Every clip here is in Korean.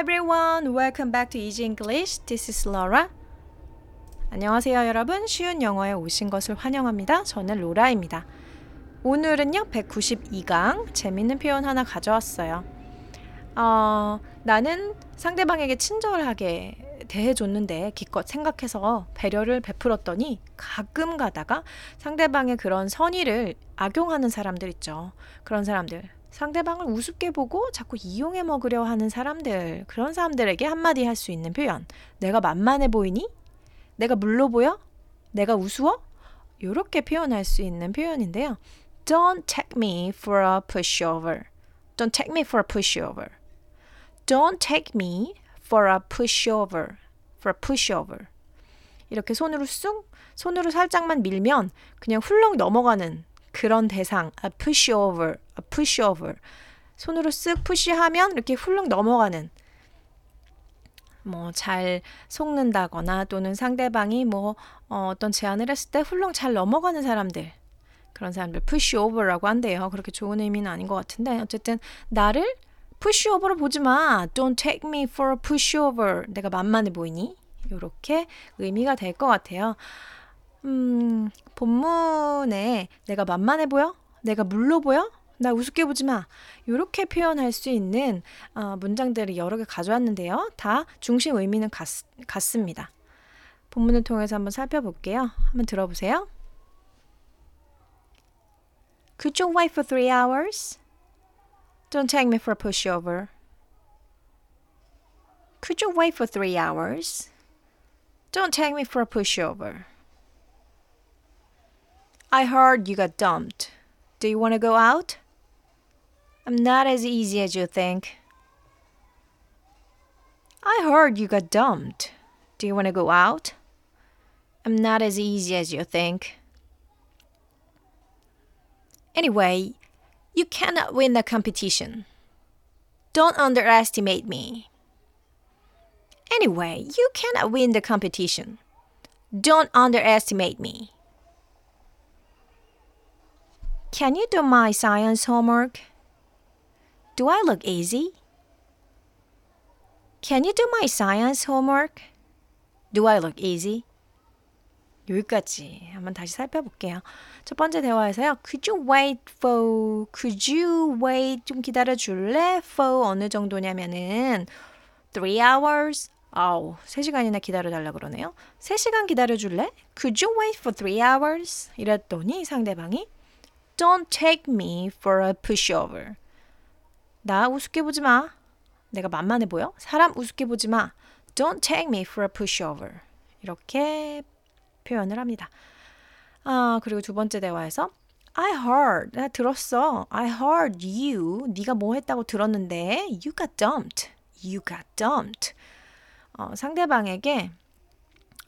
everyone, welcome back to Easy English. This is Laura. 안녕하세요, 여러분. 쉬운 영어에 오신 것을 환영합니다. 저는 로라입니다. 오늘은요, 192강 재밌는 표현 하나 가져왔어요. 어, 나는 상대방에게 친절하게 대해줬는데 기껏 생각해서 배려를 베풀었더니 가끔 가다가 상대방의 그런 선의를 악용하는 사람들 있죠. 그런 사람들. 상대방을 우습게 보고 자꾸 이용해 먹으려 하는 사람들, 그런 사람들에게 한마디 할 수 있는 표현. 내가 만만해 보이니? 내가 물러 보여? 내가 우스워? 이렇게 표현할 수 있는 표현인데요. Don't take me for a pushover. Don't take me for a pushover. Don't take me for a pushover. For a pushover. 이렇게 손으로 쑥, 손으로 살짝만 밀면 그냥 훌렁 넘어가는 그런 대상, a pushover, a pushover. 손으로 쓱 푸시하면 이렇게 훌렁 넘어가는 뭐 잘 속는다거나 또는 상대방이 뭐 어, 어떤 제안을 했을 때 훌렁 잘 넘어가는 사람들 그런 사람들 pushover라고 한대요. 그렇게 좋은 의미는 아닌 것 같은데 어쨌든 나를 pushover로 보지 마. Don't take me for a pushover. 내가 만만해 보이니? 이렇게 의미가 될 것 같아요. 음, 본문에 내가 만만해 보여? 내가 물러 보여? 나 우습게 보지 마. 이렇게 표현할 수 있는 어, 문장들을 여러 개 가져왔는데요. 다 중심 의미는 같, 같습니다. 본문을 통해서 한번 살펴볼게요. 한번 들어보세요. Could you wait for three hours? Don't take me for a pushover. Could you wait for three hours? Don't take me for a pushover. I heard you got dumped. Do you want to go out? I'm not as easy as you think. I heard you got dumped. Do you want to go out? I'm not as easy as you think. Anyway, you cannot win the competition. Don't underestimate me. Anyway, you cannot win the competition. Don't underestimate me. Can you do my science homework? Do I look easy? Can you do my science homework? Do I look easy? 여기까지 한번 다시 살펴볼게요. 첫 번째 대화에서요. Could you wait for? Could you wait? 좀 기다려 줄래? For 어느 정도냐면은 three hours. 아우, 3시간이나 기다려 달라 그러네요. 3시간 기다려 줄래? Could you wait for three hours? 이랬더니 상대방이 Don't take me for a pushover. 나 우습게 보지 마. 내가 만만해 보여? 사람 우습게 보지 마. Don't take me for a pushover. 이렇게 표현을 합니다. 아, 그리고 두 번째 대화에서 I heard, 나 들었어. I heard you, 네가 뭐 했다고 들었는데 you got dumped. You got dumped. 어, 상대방에게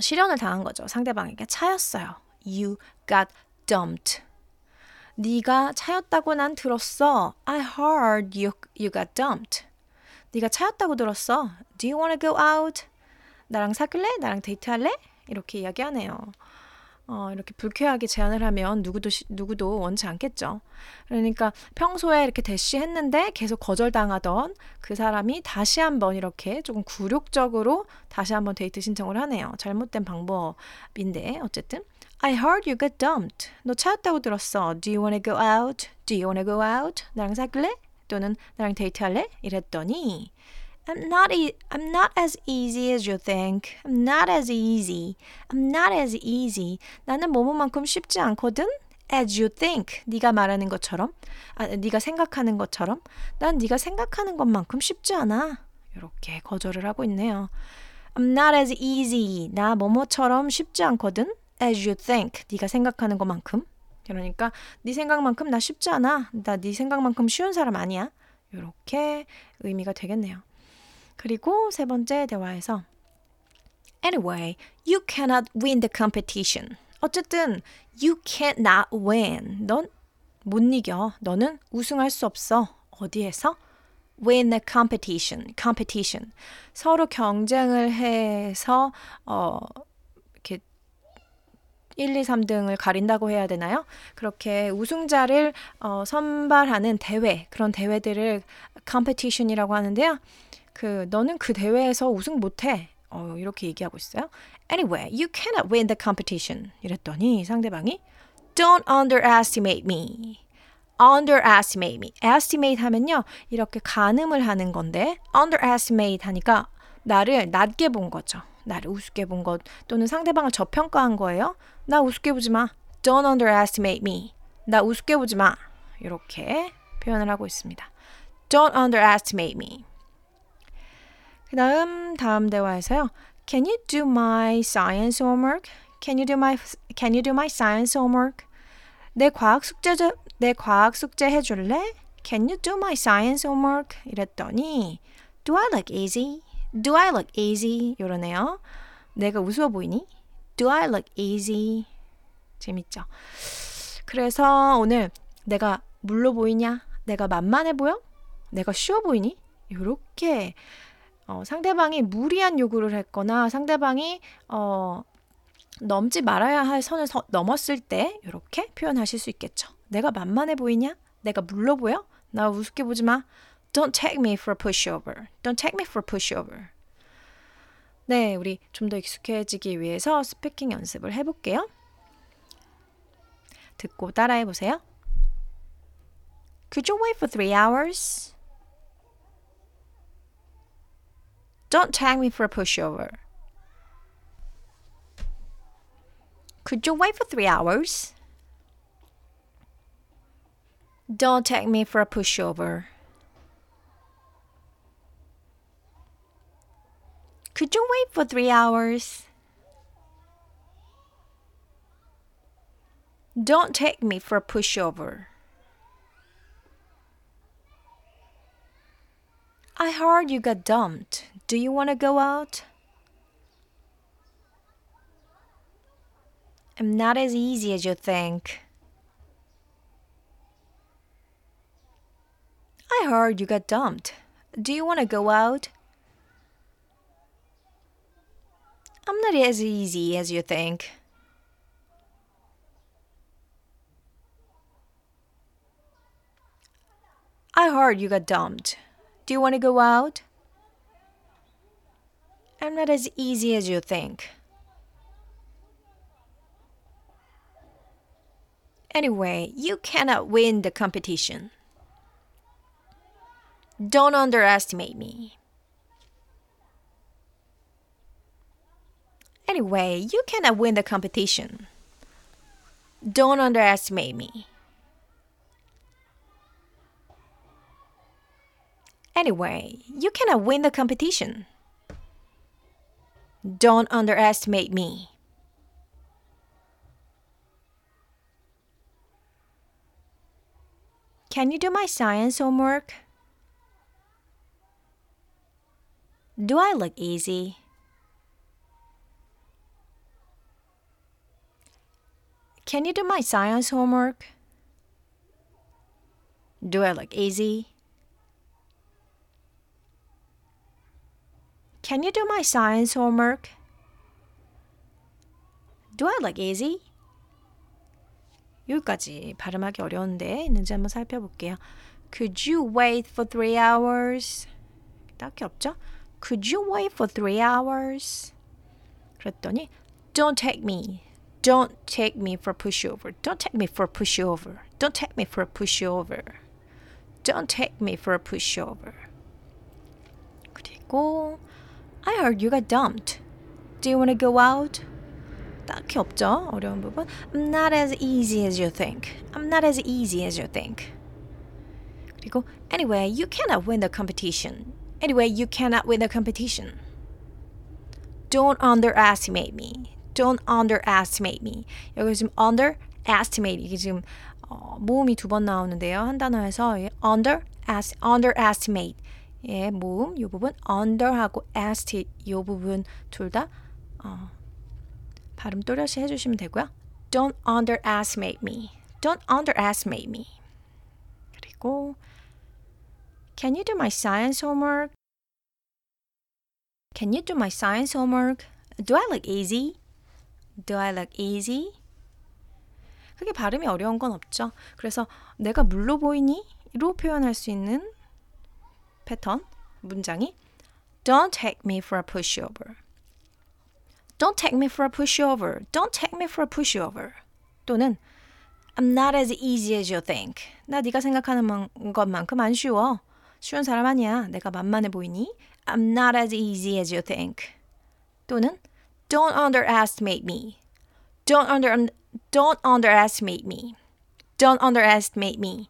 실현을 당한 거죠. 상대방에게 차였어요. You got dumped. 네가 차였다고 난 들었어. I heard you, you got dumped. 네가 차였다고 들었어. Do you want to go out? 나랑 사귈래? 나랑 데이트할래? 이렇게 이야기하네요. 어, 이렇게 불쾌하게 제안을 하면 누구도 누구도 원치 않겠죠. 그러니까 평소에 이렇게 대시했는데 계속 거절당하던 그 사람이 다시 한번 이렇게 조금 굴욕적으로 다시 한번 데이트 신청을 하네요. 잘못된 방법인데 어쨌든 I heard you got dumped. 너 차였다고 들었어. Do you want to go out? Do you want to go out? 나랑 사귈래? 또는 나랑 데이트할래? 이랬더니 I'm not e- I'm not as easy as you think. I'm not as easy. I'm not as easy. 나는 뭐뭐만큼 쉽지 않거든. As you think. 네가 말하는 것처럼. 아, 네가 생각하는 것처럼. 난 네가 생각하는 것만큼 쉽지 않아. 이렇게 거절을 하고 있네요. I'm not as easy. 나 뭐뭐처럼 쉽지 않거든. As you think. 네가 생각하는 것만큼. 그러니까 네 생각만큼 나 쉽지 않아. 나 네 생각만큼 쉬운 사람 아니야. 이렇게 의미가 되겠네요. 그리고 세 번째 대화에서 Anyway, you cannot win the competition. 어쨌든 you cannot win. 넌 못 이겨. 너는 우승할 수 없어. 어디에서? win the competition. competition. 서로 경쟁을 해서 어 1, 2, 3등을 가린다고 해야 되나요? 그렇게 우승자를 어, 선발하는 대회, 그런 대회들을 competition이라고 하는데요. 그 너는 그 대회에서 우승 못해. 어, 이렇게 얘기하고 있어요. Anyway, you cannot win the competition. 이랬더니 상대방이 Don't underestimate me. underestimate me. estimate 하면요. 이렇게 가늠을 하는 건데 underestimate 하니까 나를 낮게 본 거죠. 나를 우습게 본 것 또는 상대방을 저평가한 거예요. 나 우습게 보지 마. Don't underestimate me. 나 우습게 보지 마. 이렇게 표현을 하고 있습니다. Don't underestimate me. 그 다음 다음 대화에서요. Can you do my science homework? Can you do my Can you do my science homework? 내 과학 숙제 내 과학 숙제 해줄래? Can you do my science homework? 이랬더니 Do I look easy? Do I look easy? 이러네요. 내가 우스워 보이니? Do I look easy? 재밌죠? 그래서 오늘 내가 물로 보이냐? 내가 만만해 보여? 내가 쉬워 보이니? 이렇게 어, 상대방이 무리한 요구를 했거나 상대방이 어, 넘지 말아야 할 선을 서, 넘었을 때 이렇게 표현하실 수 있겠죠. 내가 만만해 보이냐? 내가 물러 보여? 나 우습게 보지 마. Don't take me for a pushover. Don't take me for a pushover. 네, 우리 좀 더 익숙해지기 위해서 스피킹 연습을 해볼게요. 듣고 따라해 보세요. Could you wait for three hours? Don't tag me for a pushover. Could you wait for three hours? Don't take me for a pushover. Could you wait for three hours? Don't take me for a pushover. I heard you got dumped. Do you want to go out? I'm not as easy as you think. I heard you got dumped. Do you want to go out? I'm not as easy as you think. I heard you got dumped. Do you want to go out? I'm not as easy as you think. Anyway, you cannot win the competition. Don't underestimate me. Anyway, you cannot win the competition. Don't underestimate me. Anyway, you cannot win the competition. Don't underestimate me. Can you do my science homework? Do I look easy? Can you do my science homework? Do I look easy? Can you do my science homework? Do I look easy? 여기까지 발음하기 어려운데 있는지 한번 살펴볼게요. Could you wait for three hours? 딱히 없죠? Could you wait for three hours? 그랬더니 Don't take me. Don't take me for a pushover. Don't take me for a pushover. Don't take me for a pushover. Don't take me for a pushover. 그리고 I heard you got dumped. Do you want to go out? 딱히 없죠. 어려운 부분. I'm not as easy as you think. I'm not as easy as you think. 그리고 anyway, you cannot win the competition. Anyway, you cannot win the competition. Don't underestimate me. Don't underestimate me. 여기 지금 underestimate 이게 지금 어, 모음이 두 번 나오는데요. 한 단어에서 under underestimate 예, 모음 이 부분 under하고 est 이 부분 둘다 어, 발음 또렷이 해주시면 되고요. Don't underestimate me. Don't underestimate me. 그리고 Can you do my science homework? Can you do my science homework? Do I look easy? Do I look easy? 크게 발음이 어려운 건 없죠. 그래서 내가 물로 보이니? 로 표현할 수 있는 패턴, 문장이 Don't take me for a pushover. Don't take me for a pushover. Don't take me for a pushover. 또는 I'm not as easy as you think. 나 네가 생각하는 만- 것만큼 안 쉬워. 쉬운 사람 아니야. 내가 만만해 보이니? I'm not as easy as you think. 또는 Don't underestimate me. Don't under don't underestimate me. Don't underestimate me.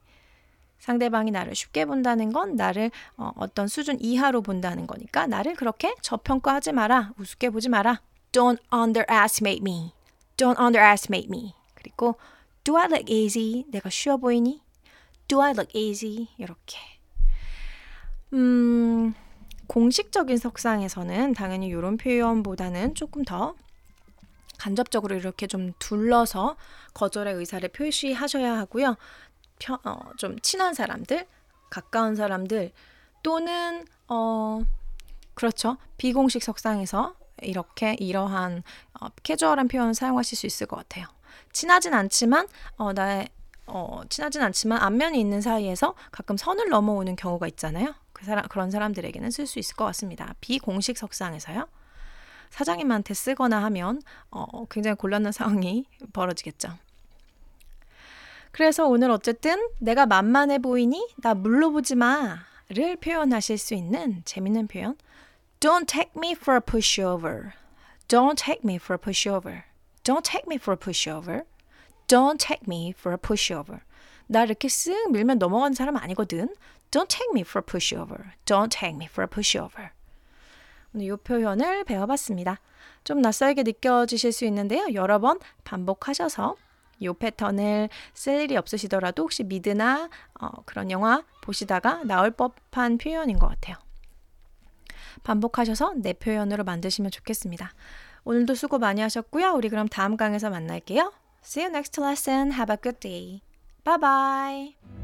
상대방이 나를 쉽게 본다는 건 나를 어, 어떤 수준 이하로 본다는 거니까 나를 그렇게 저평가하지 마라. 우습게 보지 마라. Don't underestimate me. Don't underestimate me. 그리고 Do I look easy? 내가 쉬워 보이니? Do I look easy? 이렇게. 음, 공식적인 석상에서는 당연히 이런 표현보다는 조금 더 간접적으로 이렇게 좀 둘러서 거절의 의사를 표시하셔야 하고요. 펴- 어, 좀 친한 사람들, 가까운 사람들 또는 어 그렇죠. 비공식 석상에서 이렇게 이러한 어, 캐주얼한 표현을 사용하실 수 있을 것 같아요. 친하진 않지만 어, 나의 어, 친하진 않지만 안면이 있는 사이에서 가끔 선을 넘어오는 경우가 있잖아요. 그 사람 그런 사람들에게는 쓸 수 있을 것 같습니다. 비공식 석상에서요. 사장님한테 쓰거나 하면 어, 굉장히 곤란한 상황이 벌어지겠죠. 그래서 오늘 어쨌든 내가 만만해 보이니 나 물러보지 마를 표현하실 수 있는 재밌는 표현. Don't take me for a pushover. Don't take me for a pushover. Don't take me for a pushover. Don't take me for a pushover. 나 이렇게 쓱 밀면 넘어가는 사람 아니거든. Don't take me for a pushover. Don't take me for a pushover. 오늘 이 표현을 배워봤습니다. 좀 낯설게 느껴지실 수 있는데요. 여러 번 반복하셔서 이 패턴을 쓸 일이 없으시더라도 혹시 미드나 어, 그런 영화 보시다가 나올 법한 표현인 것 같아요. 반복하셔서 내 표현으로 만드시면 좋겠습니다. 오늘도 수고 많이 하셨고요. 우리 그럼 다음 강에서 만날게요. See you next lesson. Have a good day. Bye bye.